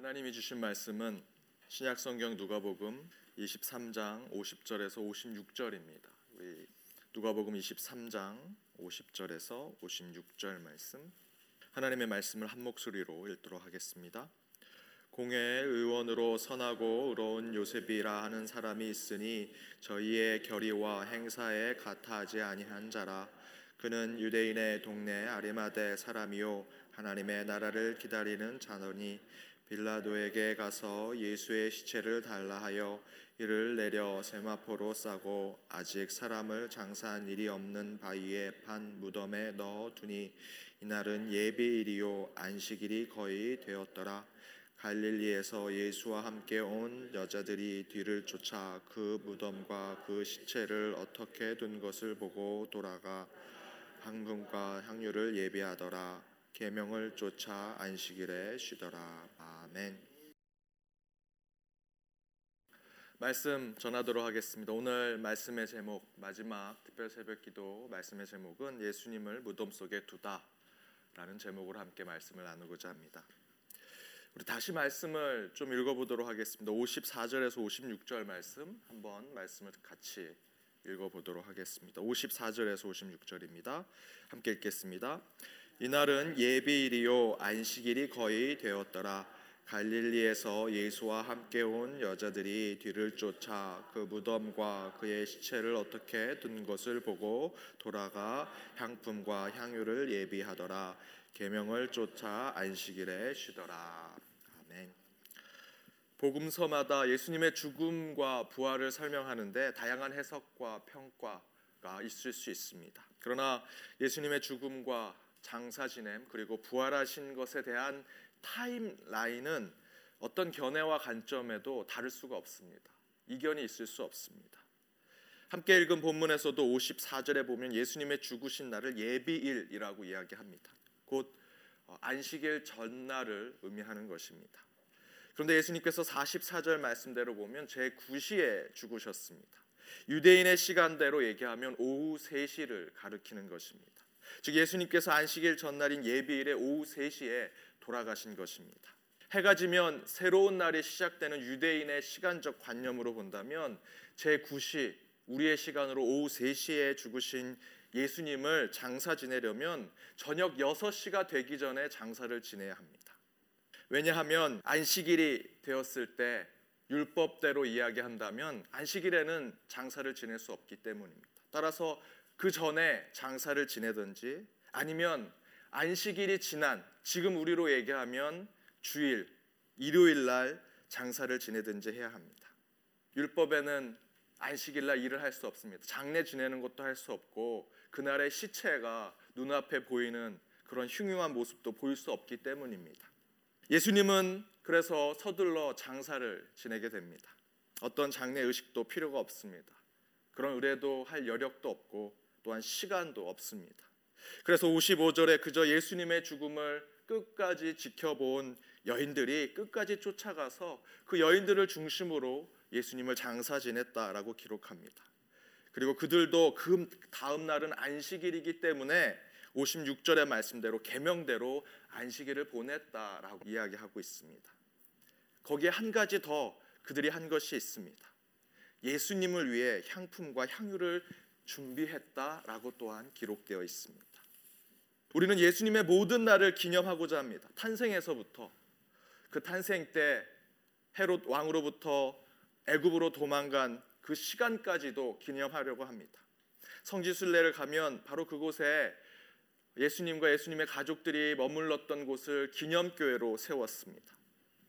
하나님이 주신 말씀은 신약 성경 누가복음 23장 50절에서 56절입니다. 우리 누가복음 23장 50절에서 56절 말씀 하나님의 말씀을 한 목소리로 읽도록 하겠습니다. 공회의 의원으로 선하고 의로운 요셉이라 하는 사람이 있으니 저희의 결의와 행사에 같아하지 아니한 자라 그는 유대인의 동네 아리마대 사람이요 하나님의 나라를 기다리는 자너니 빌라도에게 가서 예수의 시체를 달라 하여 이를 내려 세마포로 싸고 아직 사람을 장사한 일이 없는 바위에 판 무덤에 넣어 두니 이날은 예비일이요 안식일이 거의 되었더라. 갈릴리에서 예수와 함께 온 여자들이 뒤를 쫓아 그 무덤과 그 시체를 어떻게 둔 것을 보고 돌아가 황금과 향유를 예비하더라 계명을 쫓아 안식일에 쉬더라. 아멘. 말씀 전하도록 하겠습니다. 오늘 말씀의 제목 마지막 특별 새벽기도 말씀의 제목은 예수님을 무덤 속에 두다라는 제목으로 함께 말씀을 나누고자 합니다. 우리 다시 말씀을 좀 읽어보도록 하겠습니다. 54절에서 56절 말씀 한번 말씀을 같이 읽어보도록 하겠습니다. 54절에서 56절입니다. 함께 읽겠습니다. 이날은 예비일이요 안식일이 거의 되었더라. 갈릴리에서 예수와 함께 온 여자들이 뒤를 쫓아 그 무덤과 그의 시체를 어떻게 둔 것을 보고 돌아가 향품과 향유를 예비하더라. 계명을 쫓아 안식일에 쉬더라. 아멘. 복음서마다 예수님의 죽음과 부활을 설명하는데 다양한 해석과 평가가 있을 수 있습니다. 그러나 예수님의 죽음과 장사 지냄 그리고 부활하신 것에 대한 타임라인은 어떤 견해와 관점에도 다를 수가 없습니다. 이견이 있을 수 없습니다. 함께 읽은 본문에서도 54절에 보면 예수님의 죽으신 날을 예비일이라고 이야기합니다. 곧 어, 안식일 전날을 의미하는 것입니다. 그런데 예수님께서 44절 말씀대로 보면 제9시에 죽으셨습니다. 유대인의 시간대로 얘기하면 오후 3시를 가리키는 것입니다. 즉 예수님께서 안식일 전날인 예비일의 오후 3시에 돌아가신 것입니다. 해가 지면 새로운 날이 시작되는 유대인의 시간적 관념으로 본다면 제9시 우리의 시간으로 오후 3시에 죽으신 예수님을 장사 지내려면 저녁 6시가 되기 전에 장사를 지내야 합니다. 왜냐하면 안식일이 되었을 때 율법대로 이야기한다면 안식일에는 장사를 지낼 수 없기 때문입니다. 따라서 그 전에 장사를 지내든지 아니면 안식일이 지난 지금 우리로 얘기하면 주일 일요일 날 장사를 지내든지 해야 합니다. 율법에는 안식일 날 일을 할 수 없습니다. 장례 지내는 것도 할 수 없고 그날의 시체가 눈앞에 보이는 그런 흉흉한 모습도 보일 수 없기 때문입니다. 예수님은 그래서 서둘러 장사를 지내게 됩니다. 어떤 장례 의식도 필요가 없습니다. 그런 의뢰도 할 여력도 없고 또한 시간도 없습니다. 그래서 55절에 그저 예수님의 죽음을 끝까지 지켜본 여인들이 끝까지 쫓아가서 그 여인들을 중심으로 예수님을 장사 지냈다라고 기록합니다. 그리고 그들도 그 다음 날은 안식일이기 때문에 56절의 말씀대로 계명대로 안식일을 보냈다라고 이야기하고 있습니다. 거기에 한 가지 더 그들이 한 것이 있습니다. 예수님을 위해 향품과 향유를 준비했다라고 또한 기록되어 있습니다. 우리는 예수님의 모든 날을 기념하고자 합니다. 탄생에서부터 그 탄생 때 헤롯 왕으로부터 애굽으로 도망간 그 시간까지도 기념하려고 합니다. 성지순례를 가면 바로 그곳에 예수님과 예수님의 가족들이 머물렀던 곳을 기념교회로 세웠습니다.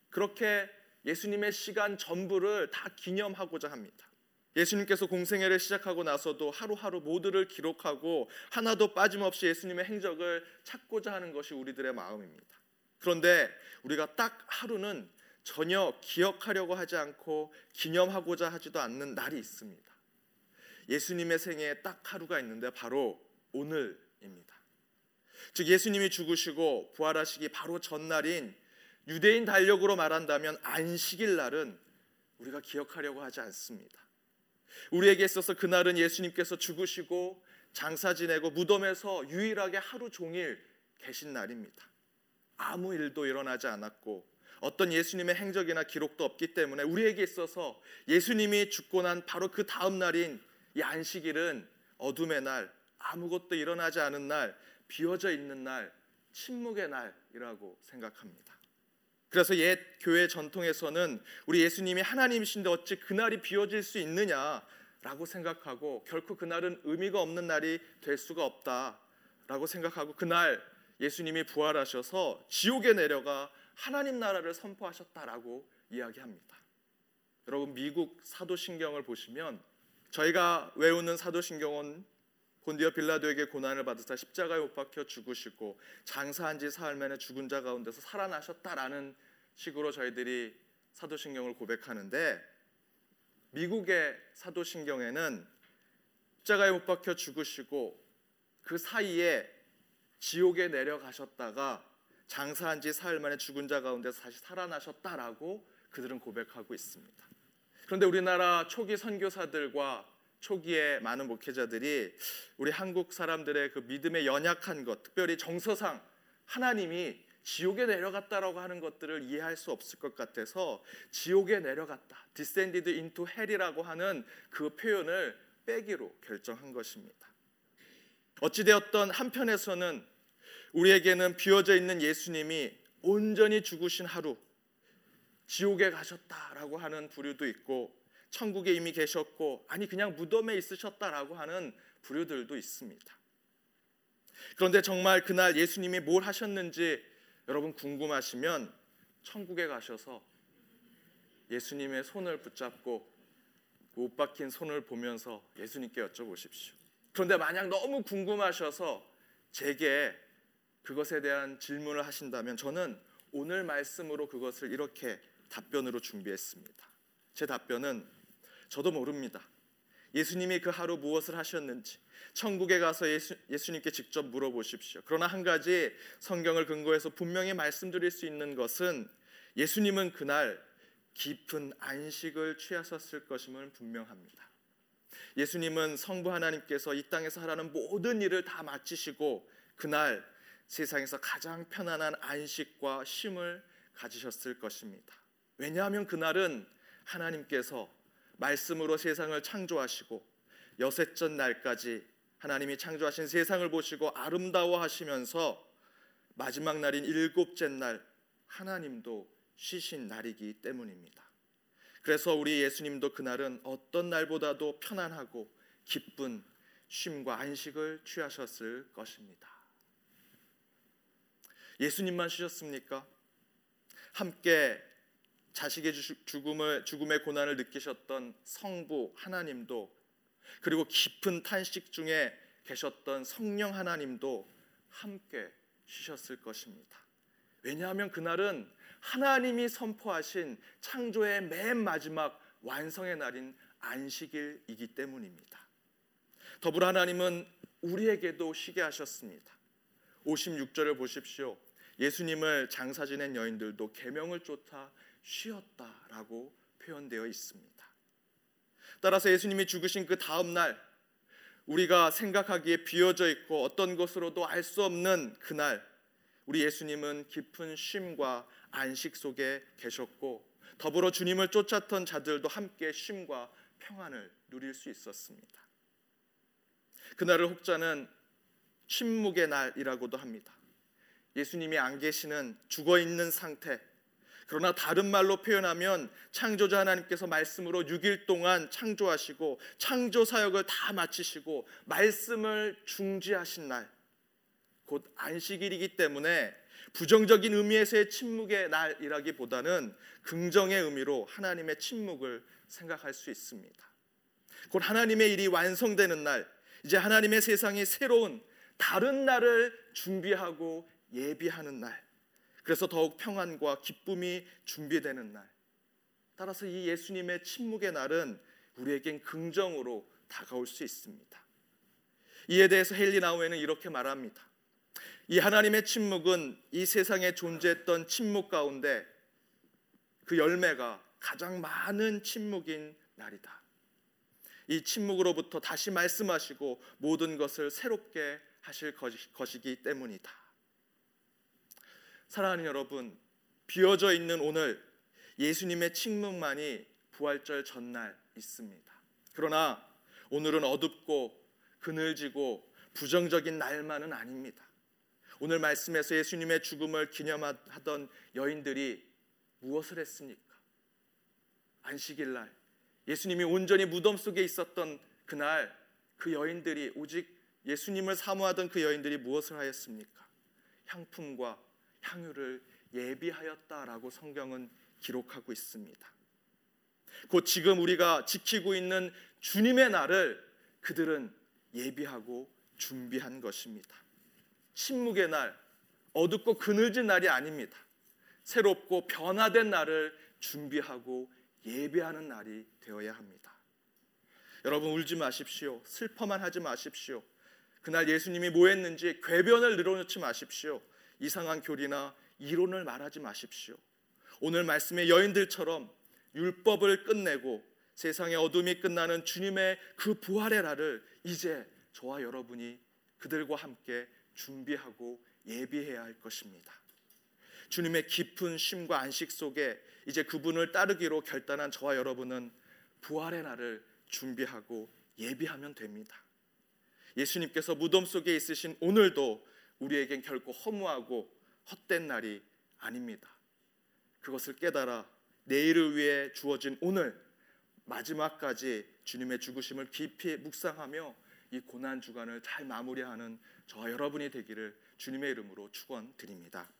그렇게 예수님의 시간 전부를 다 기념하고자 합니다. 예수님께서 공생애를 시작하고 나서도 하루하루 모두를 기록하고 하나도 빠짐없이 예수님의 행적을 찾고자 하는 것이 우리들의 마음입니다. 그런데 우리가 딱 하루는 전혀 기억하려고 하지 않고 기념하고자 하지도 않는 날이 있습니다. 예수님의 생애에 딱 하루가 있는데 바로 오늘입니다. 즉 예수님이 죽으시고 부활하시기 바로 전날인 유대인 달력으로 말한다면 안식일 날은 우리가 기억하려고 하지 않습니다. 우리에게 있어서 그날은 예수님께서 죽으시고 장사 지내고 무덤에서 유일하게 하루 종일 계신 날입니다. 아무 일도 일어나지 않았고 어떤 예수님의 행적이나 기록도 없기 때문에 우리에게 있어서 예수님이 죽고 난 바로 그 다음 날인 이 안식일은 어둠의 날, 아무것도 일어나지 않은 날, 비어져 있는 날, 침묵의 날이라고 생각합니다. 그래서 옛 교회 전통에서는 우리 예수님이 하나님이신데 어찌 그날이 비워질 수 있느냐라고 생각하고 결코 그날은 의미가 없는 날이 될 수가 없다라고 생각하고 그날 예수님이 부활하셔서 지옥에 내려가 하나님 나라를 선포하셨다라고 이야기합니다. 여러분 미국 사도신경을 보시면 저희가 외우는 사도신경은 본디어 빌라도에게 고난을 받으사 십자가에 못 박혀 죽으시고 장사한 지 사흘 만에 죽은 자 가운데서 살아나셨다라는 식으로 저희들이 사도신경을 고백하는데 미국의 사도신경에는 십자가에 못 박혀 죽으시고 그 사이에 지옥에 내려가셨다가 장사한 지 사흘 만에 죽은 자 가운데서 다시 살아나셨다라고 그들은 고백하고 있습니다. 그런데 우리나라 초기 선교사들과 초기에 많은 목회자들이 우리 한국 사람들의 그 믿음의 연약한 것, 특별히 정서상 하나님이 지옥에 내려갔다라고 하는 것들을 이해할 수 없을 것 같아서 지옥에 내려갔다, descended into hell이라고 하는 그 표현을 빼기로 결정한 것입니다. 어찌되었던 한편에서는 우리에게는 비어져 있는 예수님이 온전히 죽으신 하루, 지옥에 가셨다라고 하는 부류도 있고 천국에 이미 계셨고 아니 그냥 무덤에 있으셨다라고 하는 부류들도 있습니다. 그런데 정말 그날 예수님이 뭘 하셨는지 여러분 궁금하시면 천국에 가셔서 예수님의 손을 붙잡고 못 박힌 손을 보면서 예수님께 여쭤보십시오. 그런데 만약 너무 궁금하셔서 제게 그것에 대한 질문을 하신다면 저는 오늘 말씀으로 그것을 이렇게 답변으로 준비했습니다. 제 답변은 저도 모릅니다. 예수님이 그 하루 무엇을 하셨는지 천국에 가서 예수, 예수님께 직접 물어보십시오. 그러나 한 가지 성경을 근거해서 분명히 말씀드릴 수 있는 것은 예수님은 그날 깊은 안식을 취하셨을 것임을 분명합니다. 예수님은 성부 하나님께서 이 땅에서 하라는 모든 일을 다 마치시고 그날 세상에서 가장 편안한 안식과 쉼을 가지셨을 것입니다. 왜냐하면 그날은 하나님께서 말씀으로 세상을 창조하시고 여섯째 날까지 하나님이 창조하신 세상을 보시고 아름다워하시면서 마지막 날인 일곱째 날 하나님도 쉬신 날이기 때문입니다. 그래서 우리 예수님도 그날은 어떤 날보다도 편안하고 기쁜 쉼과 안식을 취하셨을 것입니다. 예수님만 쉬셨습니까? 함께 자식의 죽음을 죽음의 고난을 느끼셨던 성부 하나님도 그리고 깊은 탄식 중에 계셨던 성령 하나님도 함께 쉬셨을 것입니다. 왜냐하면 그날은 하나님이 선포하신 창조의 맨 마지막 완성의 날인 안식일이기 때문입니다. 더불어 하나님은 우리에게도 쉬게 하셨습니다. 56절을 보십시오. 예수님을 장사 지낸 여인들도 계명을 쫓아 쉬었다라고 표현되어 있습니다. 따라서 예수님이 죽으신 그 다음 날 우리가 생각하기에 비어져 있고 어떤 것으로도 알 수 없는 그날 우리 예수님은 깊은 쉼과 안식 속에 계셨고 더불어 주님을 쫓았던 자들도 함께 쉼과 평안을 누릴 수 있었습니다. 그날을 혹자는 침묵의 날이라고도 합니다. 예수님이 안 계시는 죽어 있는 상태. 그러나 다른 말로 표현하면 창조자 하나님께서 말씀으로 6일 동안 창조하시고 창조 사역을 다 마치시고 말씀을 중지하신 날, 곧 안식일이기 때문에 부정적인 의미에서의 침묵의 날이라기보다는 긍정의 의미로 하나님의 침묵을 생각할 수 있습니다. 곧 하나님의 일이 완성되는 날, 이제 하나님의 세상이 새로운 다른 날을 준비하고 예비하는 날. 그래서 더욱 평안과 기쁨이 준비되는 날. 따라서 이 예수님의 침묵의 날은 우리에겐 긍정으로 다가올 수 있습니다. 이에 대해서 헨리 나우에는 이렇게 말합니다. 이 하나님의 침묵은 이 세상에 존재했던 침묵 가운데 그 열매가 가장 많은 침묵인 날이다. 이 침묵으로부터 다시 말씀하시고 모든 것을 새롭게 하실 것이기 때문이다. 사랑하는 여러분, 비어져 있는 오늘 예수님의 침묵만이 부활절 전날 있습니다. 그러나 오늘은 어둡고 그늘지고 부정적인 날만은 아닙니다. 오늘 말씀에서 예수님의 죽음을 기념하던 여인들이 무엇을 했습니까? 안식일 날 예수님이 온전히 무덤 속에 있었던 그날 그 여인들이 오직 예수님을 사모하던 그 여인들이 무엇을 하였습니까? 향품과 향유를 예비하였다라고 성경은 기록하고 있습니다. 곧 지금 우리가 지키고 있는 주님의 날을 그들은 예비하고 준비한 것입니다. 침묵의 날, 어둡고 그늘진 날이 아닙니다. 새롭고 변화된 날을 준비하고 예배하는 날이 되어야 합니다. 여러분 울지 마십시오. 슬퍼만 하지 마십시오. 그날 예수님이 뭐 했는지 궤변을 늘어놓지 마십시오. 이상한 교리나 이론을 말하지 마십시오. 오늘 말씀의 여인들처럼 율법을 끝내고 세상의 어둠이 끝나는 주님의 그 부활의 날을 이제 저와 여러분이 그들과 함께 준비하고 예비해야 할 것입니다. 주님의 깊은 쉼과 안식 속에 이제 그분을 따르기로 결단한 저와 여러분은 부활의 날을 준비하고 예비하면 됩니다. 예수님께서 무덤 속에 있으신 오늘도 우리에겐 결코 허무하고 헛된 날이 아닙니다. 그것을 깨달아 내일을 위해 주어진 오늘 마지막까지 주님의 죽으심을 깊이 묵상하며 이 고난 주간을 잘 마무리하는 저와 여러분이 되기를 주님의 이름으로 축원드립니다.